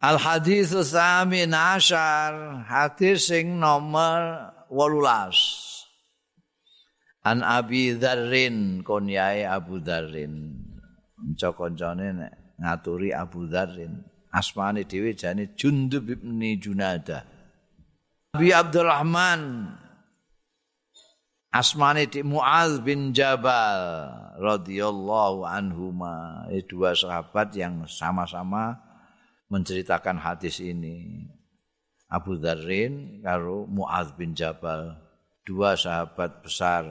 Al hadis samin ashar hadis sing nomor 18 An Abi Dzarrin kunyai Abu Dzarrin kanca-kancane ngaturi Abu Dzarrin asmane dhewe jane Jundub bin Junada. Abi Abdurrahman. Asmane di Muaz bin Jabal radhiyallahu anhuma. Dua sahabat yang sama-sama menceritakan hadis ini. Abu Dzarrin karo Muaz bin Jabal, dua sahabat besar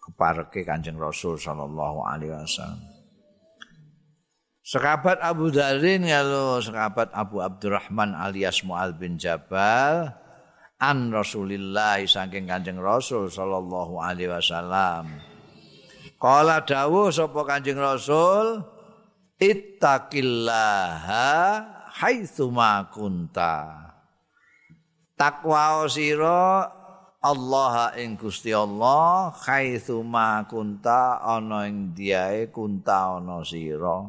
kepareke Kanjeng Rasul sallallahu alaihi wasallam. Sahabat Abu Dzarrin kalau sahabat Abu Abdurrahman alias Muaz bin Jabal an Rasulillah saking Kanjeng Rasul sallallahu alaihi wasallam. Kala dawuh sapa Kanjeng Rasul, ittaqillaha haitsu ma kunta. Takwa sira Allah ing Gusti Allah haitsu ma kunta ana ing diae kunta ana sira.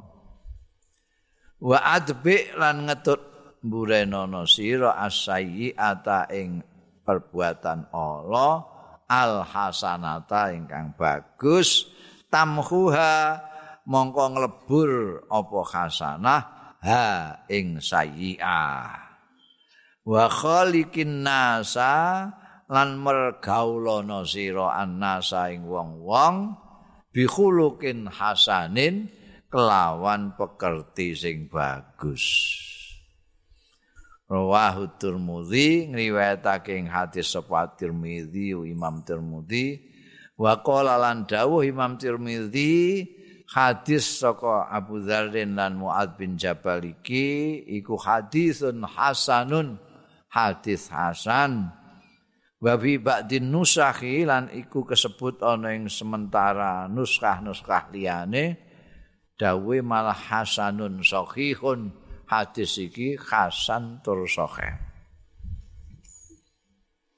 Wa adbi lan ngetut mburenono sira asayyiata ing perbuatan Allah al hasanata ingkang bagus tamhuha mongko nglebur apa hasanah ha ing sayyi'ah wa khaliqin nasa lan mergaulana sira annasa ing wong-wong bi khuluqin hasanin kelawan pekerti sing bagus. Rawahu Tirmidzi ngriwayatake ing hadis sapa Tirmidzi Imam Tirmidzi. Wa qala lan dawuh Imam Tirmidzi hadis saka Abu Dzarrin lan Muad bin Jabal iki iku hadisun hasanun. Hadis hasan. Wa bi ba'din nusakhi lan iku kesebut ana ing sementara nuskah-nuskah liyane. Dawe malah hasanun sahihun. Hadis iki hasan tur sahih.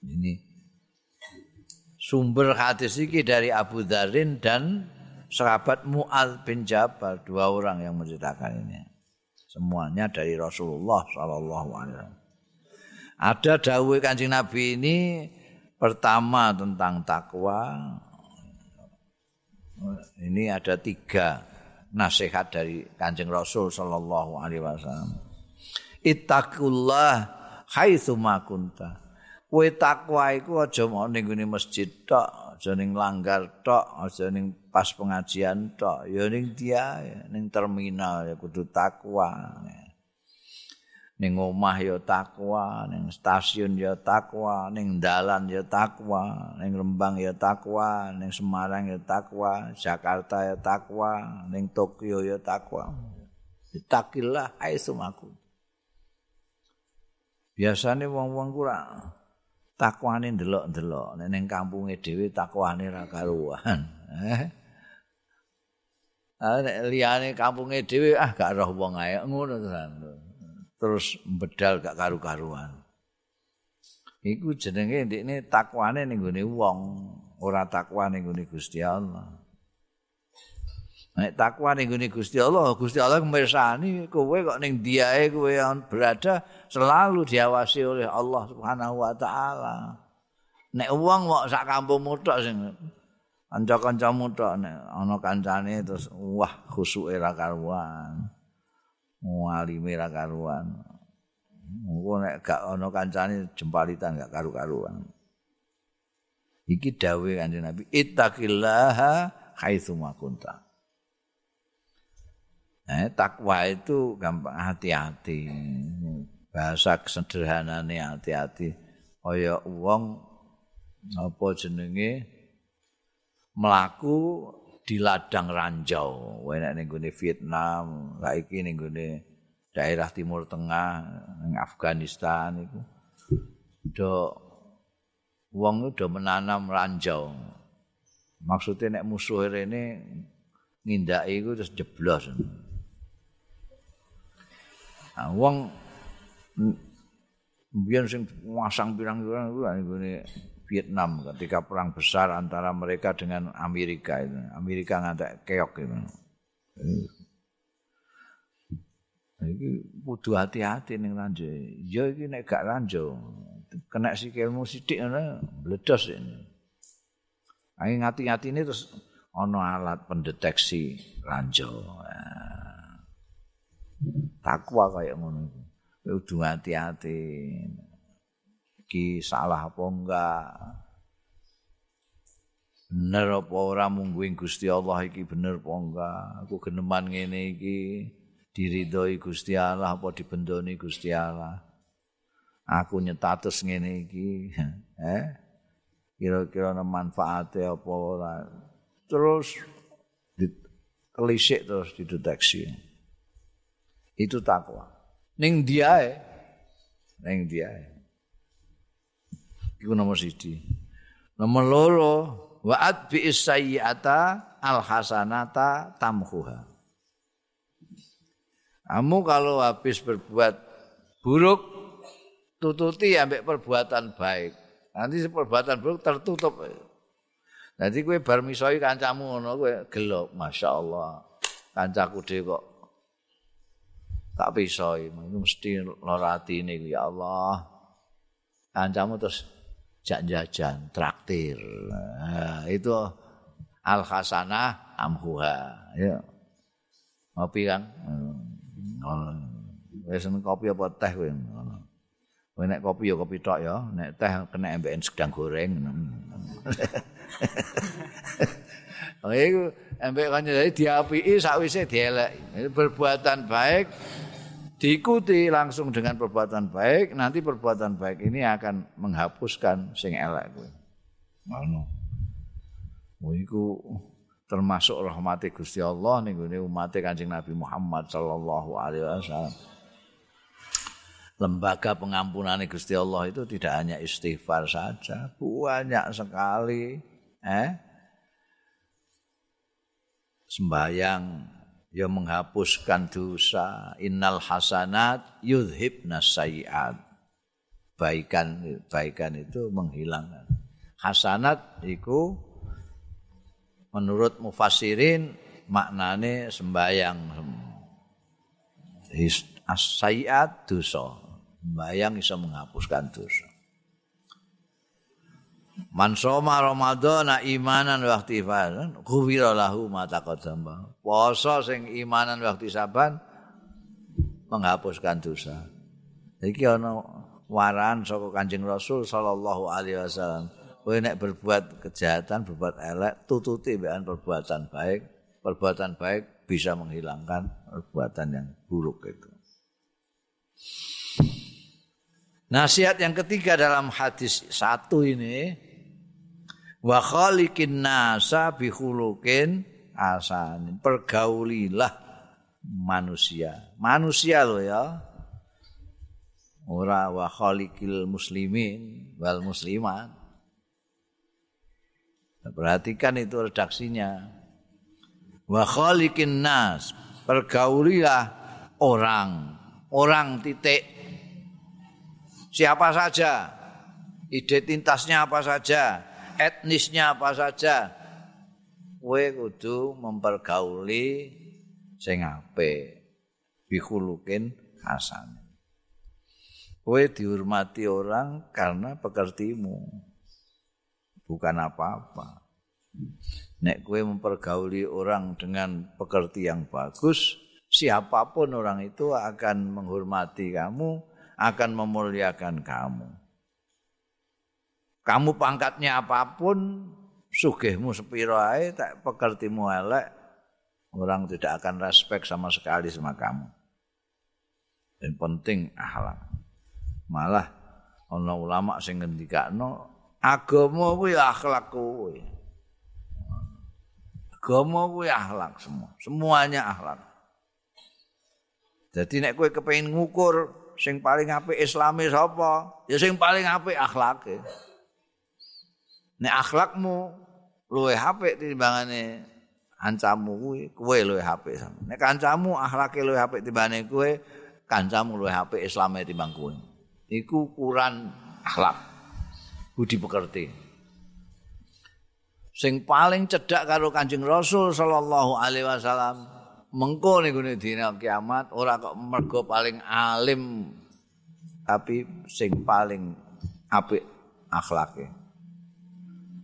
Ini. Sumber hadis iki dari Abu Dzarrin dan sahabat Mu'ad bin Jabal dua orang yang menceritakan ini. Semuanya dari Rasulullah Shallallahu Alaihi Wasallam. Ada dawe kancing Nabi ini pertama tentang takwa. Ini ada tiga nasihat dari kancing Rasul Shallallahu Alaihi Wasallam. Ittaqullah haitsu ma kunta. Kowe takwa iku aja mau masjid tok, aja ning langgar tok, aja ning pas pengajian tok ya ning dia ning terminal ya kudu takwa. Ning omah ya takwa ning stasiun ya takwa ning dalan ya takwa ning Rembang ya takwa ning Semarang ya takwa Jakarta ya takwa ning Tokyo ya takwa. Ditakillah aisumaku biasane wong-wong kurang takwane ndelok-ndelok. Ning kampunge dhewe takwane ra karuan. Eh? Ah liyane kampunge dhewe ah gak roh wong ae. Ngono terus bedal gak karu-karuan. Iku jenenge ndekne takwane ning gone wong, ora takwa ning gone Gusti Allah. Nek takwa ning gone Gusti Allah, Gusti Allah mirsani kowe kok ning diae kowe berada selalu diawasi oleh Allah Subhanahu wa taala. Nek wong kok sak kampungmu tok sing kanca-kancamu tok nek ana kancane terus wah khusuke ra karuan. Mualime ra karuan. Engko nek gak ana kancane jempalitan gak karu-karuan. Iki dawuh Kanjeng Nabi, ittaqillaha haitsu ma kunta. Eh, takwa itu gampang hati-hati. Bahasa sederhanane hati-hati. Kaya wong apa jenenge melaku di ladang ranjau. Enak ning Vietnam, saiki ning gone daerah Timur Tengah, ning Afghanistan iku. Do wong do menanam ranjau. Maksudnya nek musuh rene ngindaki iku terus jeblos. Nah, wong biyen sing masang pirang-pirang iku Vietnam ketika perang besar antara mereka dengan Amerika itu. Amerika ngantek keok itu. Iki kudu hati-hati ning ranjo. Ya iki nek gak ranjo, kena sikilmu sithik ngono bledos ini. Ayo ngati-ngati terus ana alat pendeteksi ranjo. Takwa kaya ngono iku. Kudu hati-hati. Iki salah apa enggak? Bener apa ora mungguing Gusti Allah iki bener apa enggak? Aku geneman ngene iki. diridhoi Gusti Allah apa dibendoni Gusti Allah. Aku nyetatus ngene iki, eh? Kira-kira ana manfaate apa ora? Terus ditelisik terus dideteksi. Itu takwa. Ning diae, ning diae. Iku nomor siji. Nomor loro, wa'at bi sayyi'ata al hasanata tamhuha. Kamu kalau habis berbuat buruk, tututi ambek perbuatan baik. Nanti perbuatan buruk tertutup. Nanti kue bar misoi kancamu ngono kue gelo, masya Allah. Kancaku deh kok tak pisoi, itu mesti lorati ini ya Allah. Kancamu terus jak jajan, traktir. Nah, itu al hasanah amhuha. Ya. Ngopi kan? Hmm. Wis kopi apa teh kowe ngono. Kowe nek kopi ya kopi tok ya, nek teh kena embekan sedang goreng. Oh iku embek kanjeng dadi diapiki sakwise dielek. Perbuatan baik diikuti langsung dengan perbuatan baik, nanti perbuatan baik ini akan menghapuskan sing elek kuwi. Ngono. Termasuk rahmati Gusti Allah ning gone umat Kanjeng Nabi Muhammad sallallahu alaihi wasallam. Lembaga pengampunan Gusti Allah itu tidak hanya istighfar saja, banyak sekali eh sembahyang yang menghapuskan dosa. Innal hasanat yudhibna sayiat. Baikan baikan itu menghilangkan. Hasanat itu menurut mufassirin maknane sembayang as-sayiat dosa. Sembayang bisa menghapuskan dosa Man soma Ramadan imanan waktu ifadan ghufira lahu ma taqaddama. Poso sing imanan waktu saban menghapuskan dosa. Iki ana waran saka Kanjeng Rasul sallallahu alaihi wasallam. kowe nek berbuat kejahatan, berbuat elek, tututi mbekan perbuatan baik. Perbuatan baik bisa menghilangkan perbuatan yang buruk itu. Nasihat yang ketiga dalam hadis satu ini wa khaliqin nasa bi khuluqin asanin. Pergaulilah manusia. Manusia loh ya. Ora wa khaliqil muslimin wal muslimat. Perhatikan itu redaksinya. Wa khaliqin nas, pergaulilah orang, orang titik. Siapa saja, identitasnya apa saja, etnisnya apa saja. Kowe kudu mempergauli sing apik. Bihulukin hasan. Kowe dihormati orang karena pekertimu. bukan apa-apa. Nek kue mempergauli orang dengan pekerti yang bagus, siapa pun orang itu akan menghormati kamu, akan memuliakan kamu. Kamu pangkatnya apapun, sugihmu sepiro ae, tak pekertimu elek, orang tidak akan respect sama sekali sama kamu. Dan penting akhlak. Malah ana ulama sing ngendikakno agama kuwi akhlak kuwi. Agama kuwi akhlak semua, semuanya akhlak. Jadi nek kowe kepengin ngukur sing paling apik islami sapa? Ya sing paling apik akhlake. Nek akhlakmu luwih apik timbangane kancamu kuwi, kowe luwih apik. Nek kancamu akhlake luwih apik timbangane kowe, kancamu luwih apik islame timbang kowe. Iku ukuran akhlak. budi pekerti. Sing paling cedhak karo Kanjeng Rasul sallallahu alaihi wasallam mengko ning dina kiamat ora kok mergo paling alim tapi sing paling apik akhlake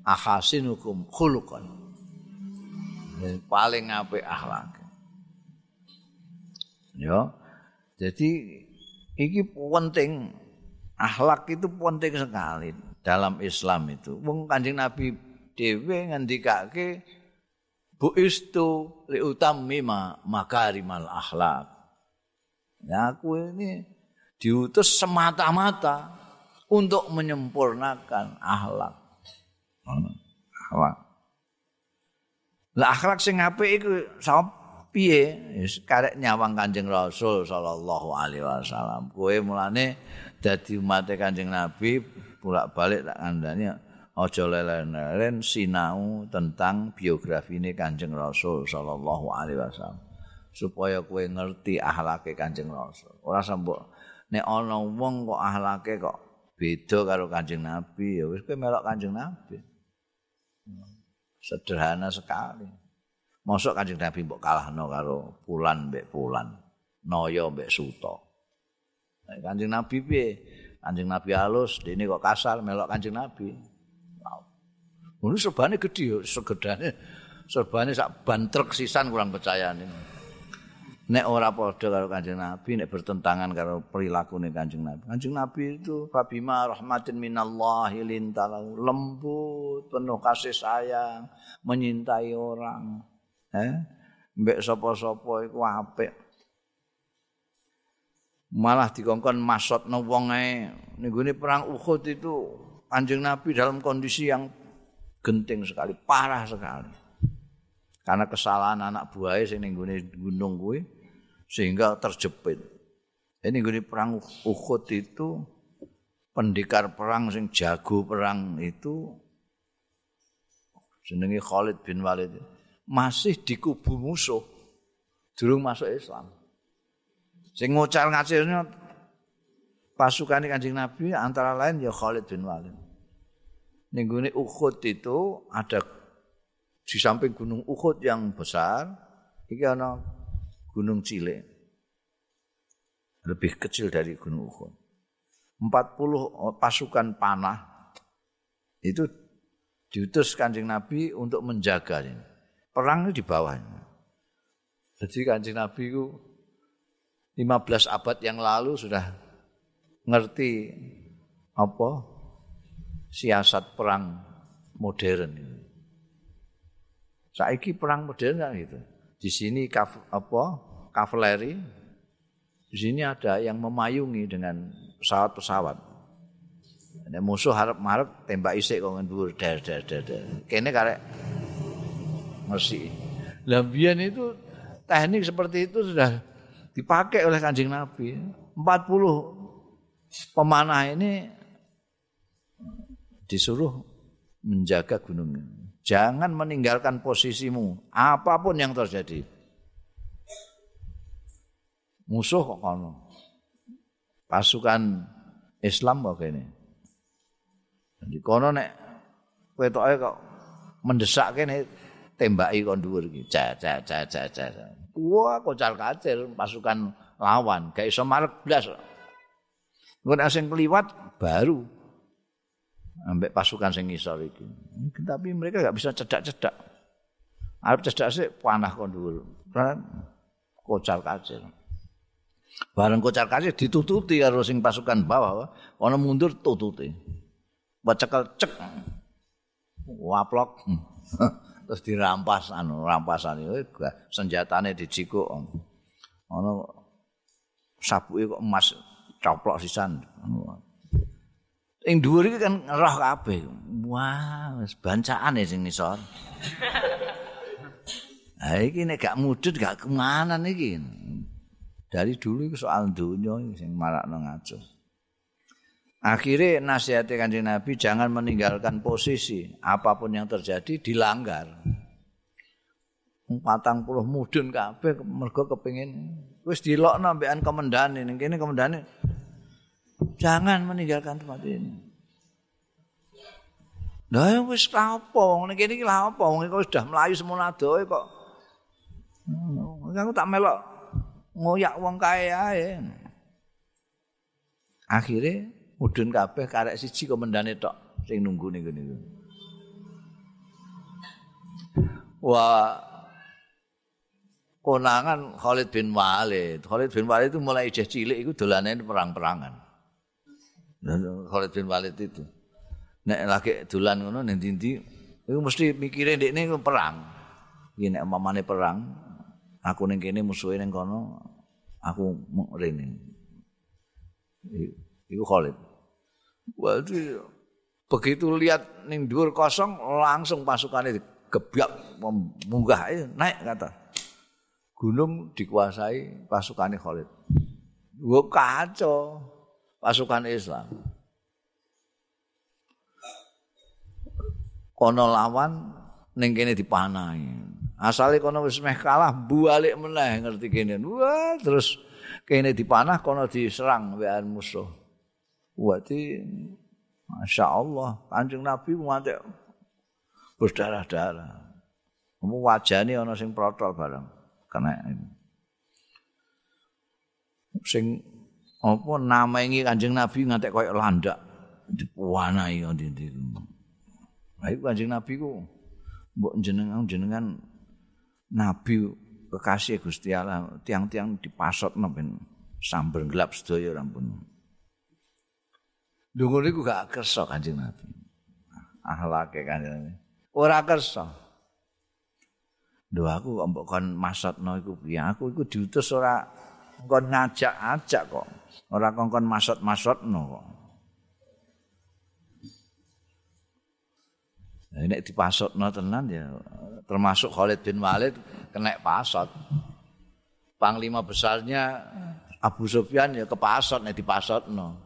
ahasinukum khuluqan. Paling apik akhlake ya. Jadi iki penting. Akhlak itu penting sekali dalam Islam itu. Wong Kanjeng Nabi dhewe ngendikake bu istu li utammima makarimal akhlak. Ya aku ini diutus semata-mata untuk menyempurnakan akhlak. Akhlak. Lah akhlak sing apik iku sapa piye? Wis karek nyawang Kanjeng Rasul sallallahu alaihi wasallam. Kowe mulane dadi umat Kanjeng Nabi bolak-balik tak kandhani aja lelen-lelen sinau tentang biografi ini Kanjeng Rasul sallallahu alaihi wasallam supaya kowe ngerti akhlake Kanjeng Rasul. Ora sambok nek ana wong kok akhlake kok beda karo Kanjeng Nabi ya wis kowe melok Kanjeng Nabi. Sederhana sekali. Mosok Kanjeng Nabi mbok kalahno karo Pulan mbek Pulan, Noyo mbek Suto. Kanjeng Nabi piye? Kanjeng Nabi halus, dene kok kasar melok Kanjeng Nabi. Ini serbane gede, segedane serbane sak ban truk sisan kurang percaya ini. Nek ora padha karo Kanjeng Nabi, nek bertentangan karo perilakune Kanjeng Nabi. Kanjeng Nabi itu fabima rahmatin minallahi lintalau lembut, penuh kasih sayang, menyintai orang. Eh? Mbek sapa-sapa iku apik. Malah dikongkon masotno wong ae. Ning perang Uhud itu Kanjeng Nabi dalam kondisi yang genting sekali, parah sekali. Karena kesalahan anak buahnya sing ning gunung kuwi sehingga terjepit. Ini gue perang Uhud itu pendekar perang sing jago perang itu jenenge Khalid bin Walid masih di kubu musuh durung masuk Islam. Sing ngocar ngacirnya pasukan Kanjeng Nabi antara lain ya Khalid bin Walid. Ning Uhud itu ada di samping gunung Uhud yang besar, iki ana gunung cilik. Lebih kecil dari gunung Uhud. 40 pasukan panah itu diutus Kanjeng Nabi untuk menjaga ini. Perang di bawahnya. Jadi Kanjeng Nabi itu 15 abad yang lalu sudah ngerti apa siasat perang modern ini. Saiki perang modern kan gitu. Di sini kaf, apa kavaleri, di sini ada yang memayungi dengan pesawat-pesawat. Nek musuh harap marap tembak isik kok ndur dar dar dar. Kene karek mesti. Lambian itu teknik seperti itu sudah dipakai oleh Kanjeng Nabi. 40 pemanah ini disuruh menjaga gunung Jangan meninggalkan posisimu apapun yang terjadi. Musuh kok kono. Pasukan Islam kok ini. Di kono nek wetoke kok mendesak kene tembaki kon dhuwur iki. Ja ja ja ja ja. Wah, kocal kacir pasukan lawan, gak iso marek blas. Ngono sing kliwat baru ambek pasukan sing ngisor iki. Tapi mereka enggak bisa cedak-cedak. Arep cedak sih panah kon dhuwur. Kocar kacir. Bareng kocar kacir ditututi karo sing pasukan bawah, ana mundur tututi. Bacekel cek. Waplok. Terus dirampas anu rampasan itu senjatane dicikuk. Ana sapuke kok emas coplok sisan. Ing dhuwur iki kan roh kabeh. Wah, wis bancaan sing ngisor. Ha iki nek gak mudhut gak kemana iki. Dari dulu itu soal dunia sing marakno ngaco. Akhirnya nasihat kanjeng Nabi jangan meninggalkan posisi apapun yang terjadi dilanggar. Patang puluh mudun kabeh mergo kepengin wis dilokno ambekan komendane ning kene komendane Jangan meninggalkan tempat ini. Nah, yang wis apa wong ning kene iki lha apa wong kok sudah melayu semono adoe kok. Aku tak melok ngoyak wong kae ae. Akhire mudun kabeh karek siji komendane tok sing nunggu niku niku. Wah konangan Khalid bin Walid. Khalid bin Walid itu mulai ijeh cilik itu dolane perang-perangan. Khalid bin Walid itu. Nek lagi dolan ngono ning ndi iku mesti mikire ndekne perang. Iki nek mamane perang, aku ning kene musuhe ning kono, aku rene. Iku Khalid. Waduh, begitu lihat ning dhuwur kosong langsung pasukannya gebyak munggah naik kata. Gunung dikuasai pasukan Khalid. Gua kacau pasukan Islam. Kono lawan ning kene dipanahi. Asale kono wis meh kalah balik meneh ngerti kene. Wah, terus kene dipanah kono diserang wean musuh. Berarti Masya Allah, kanjeng Nabi ngantek berdarah-darah. Kamu wajahnya orang sing protol bareng. Ini. Sing apa nama ini kanjeng Nabi ngantek koyok landak. Dipuanai yang di Baik kanjeng Nabi ku. Mbok jenengan jenengan Nabi kekasih Gusti Allah tiang-tiang dipasot ben sambil gelap sedaya rampun. Dungu niku gak kersa Kanjeng Nabi. Akhlake Kanjeng Nabi. Ora kersa. Lho aku kok mbok kon masatno iku piye? Aku iku diutus ora kon ngajak-ajak kok. Ora kon kon masat-masatno kok. Nah, ini dipasotno tenan ya termasuk Khalid bin Walid kena pasot. Panglima besarnya Abu Sufyan ya kepasot nek dipasotno.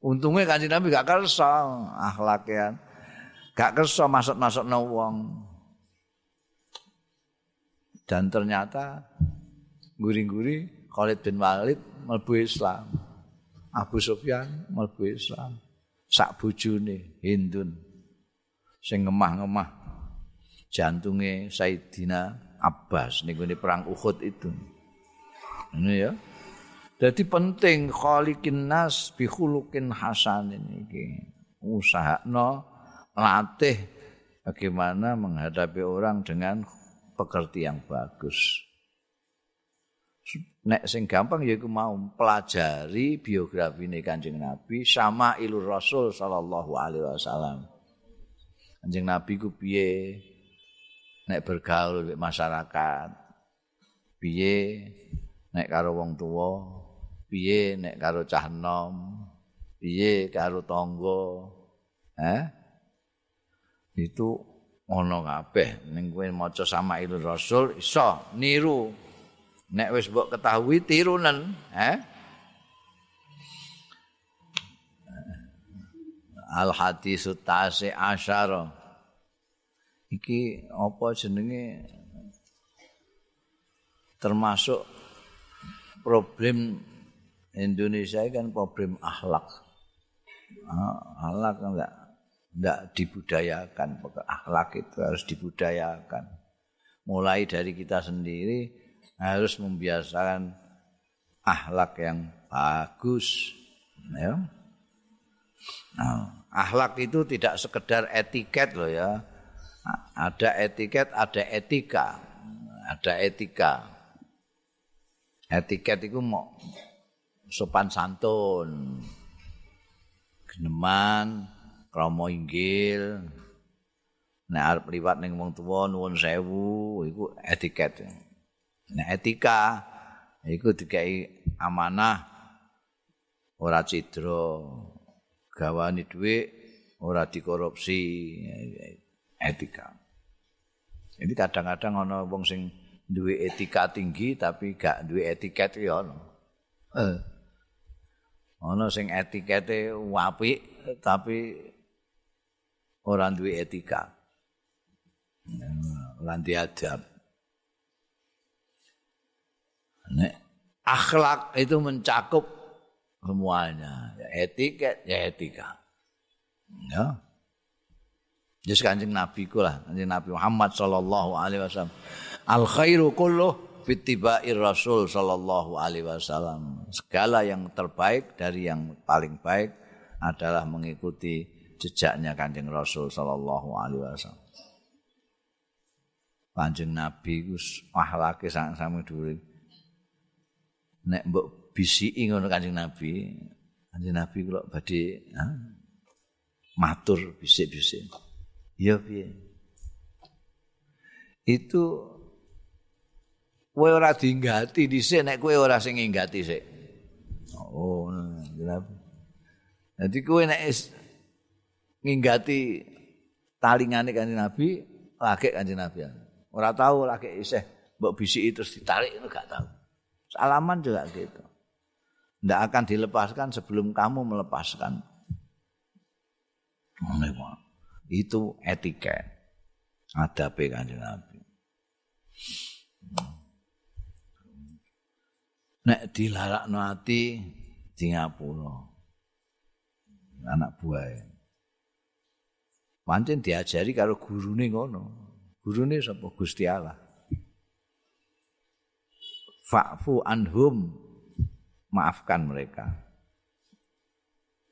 Untungnya kanjeng Nabi gak kersa akhlaknya. Gak kersa masuk-masuk no wong. Dan ternyata guri-guri Khalid bin Walid melbu Islam. Abu Sufyan melbu Islam. Sak bujune Hindun. Sing ngemah-ngemah jantungnya Sayyidina Abbas nih perang Uhud itu. Ini ya. Jadi penting khaliqin nas bi khuluqin hasanin iki. Usahakno latih bagaimana menghadapi orang dengan pekerti yang bagus. Nek sing gampang ya mau pelajari biografi ini Kanjeng Nabi sama ilur Rasul sallallahu alaihi wasallam. Kanjeng Nabi ku piye? Nek bergaul di masyarakat. Piye? Nek karo wong tua piye? Nek karo cah enom piye? Karo tangga eh itu ono kabeh. Ning kowe maca sama ilmu rasul iso niru nek wis mbok ketahui tirunen eh? Al hadis tasi asyara. Iki apa jenenge? Termasuk problem Indonesia kan problem akhlak. Ah, akhlak enggak enggak dibudayakan, akhlak itu harus dibudayakan. Mulai dari kita sendiri harus membiasakan akhlak yang bagus, ya. Nah, akhlak itu tidak sekedar etiket loh ya. Ada etiket, ada etika. Ada etika. Etiket itu mau sopan santun geneman krama inggil nek arep liwat ning wong tuwa nuwun sewu iku etiket nek etika iku dikai amanah ora cidra gawani dhuwit ora dikorupsi etika jadi kadang-kadang ana wong sing duwe etika tinggi tapi gak duwe etiket ya ono eh. ana sing etikete apik tapi ora duwe etika. Ora adab. Nek akhlak itu mencakup semuanya, ya etiket ya etika. Ya. Jadi kanjeng Nabi lah, kanjeng Nabi Muhammad sallallahu alaihi wasallam. Al khairu kulluh fittibair rasul sallallahu alaihi wasallam segala yang terbaik dari yang paling baik adalah mengikuti jejaknya kanjeng rasul sallallahu alaihi wasallam kanjeng nabi gus akhlake sang sami dhuwur nek mbok bisiki ngono kanjeng nabi kanjeng nabi kula badhe matur bisik-bisik ya piye itu kowe ora dinggati dhisik nek kowe ora sing nginggati sik. Oh, kenapa? Jadi kowe nek nginggati talingane kanjeng Nabi, lagi kanjeng Nabi. Ora tahu lagi isih mbok bisiki terus ditarik itu gak tahu. Salaman juga gitu. Tidak akan dilepaskan sebelum kamu melepaskan. Itu etika. Ada kanjeng Nabi. nek dilarakno ati di ngapura anak buah pancen diajari karo gurune ngono gurune sapa Gusti Allah fa'fu anhum. Maafkan mereka.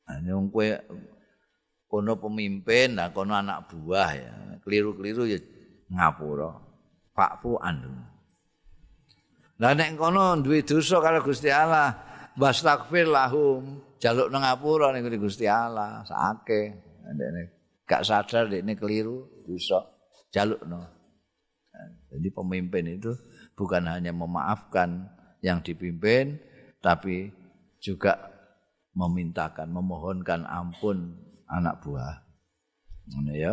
Nah wong kowe kono pemimpin nah kono anak buah ya. Keliru-keliru ya ngapura. Fa'fu anhum. Lah nek kono duwe dosa karo Gusti Allah, wastaghfir lahum, jaluk nang ngapura ning Gusti Allah, sake. Ndekne gak sadar dekne keliru dosa, jalukno. Jadi pemimpin itu bukan hanya memaafkan yang dipimpin, tapi juga memintakan, memohonkan ampun anak buah. Ini ya.